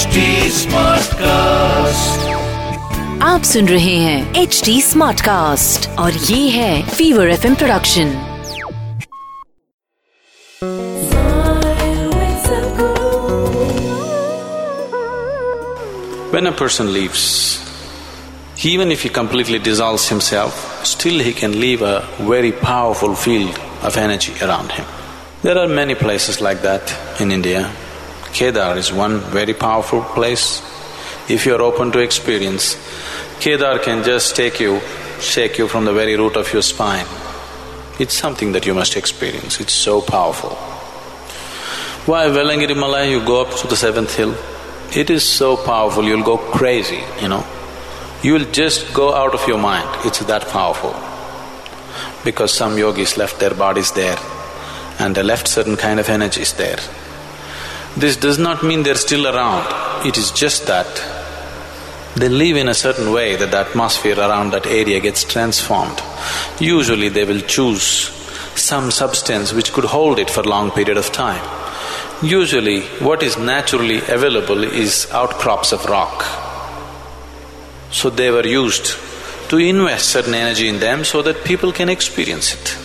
HD Smartcast. आप सुन रहे हैं एच डी स्मार्ट कास्ट और ये है Fever F production When a person leaves, even if he completely dissolves himself, still he can leave a very powerful field of energy around him. There are many places like that in India. Kedar is one very powerful place. If you are open to experience, Kedar can just take you, shake you from the very root of your spine. It's something that you must experience, it's so powerful. Why Velliangiri Malai, you go up to the seventh hill, it is so powerful, you'll go crazy, you know. You will just go out of your mind, it's that powerful. Because some yogis left their bodies there and they left certain kind of energies there. This does not mean they're still around, it is just that they live in a certain way that the atmosphere around that area gets transformed. Usually they will choose some substance which could hold it for long period of time. Usually what is naturally available is outcrops of rock. So they were used to invest certain energy in them so that people can experience it.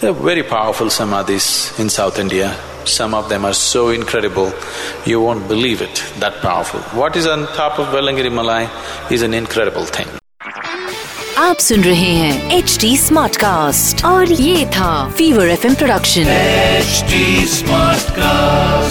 There are very powerful samadhis in South India. Some of them are so incredible, you won't believe it, that powerful. What is on top of Velliangiri Malai is an incredible thing. आप सुन रहे हैं HD Smartcast, Smartcast और Fever FM production. F production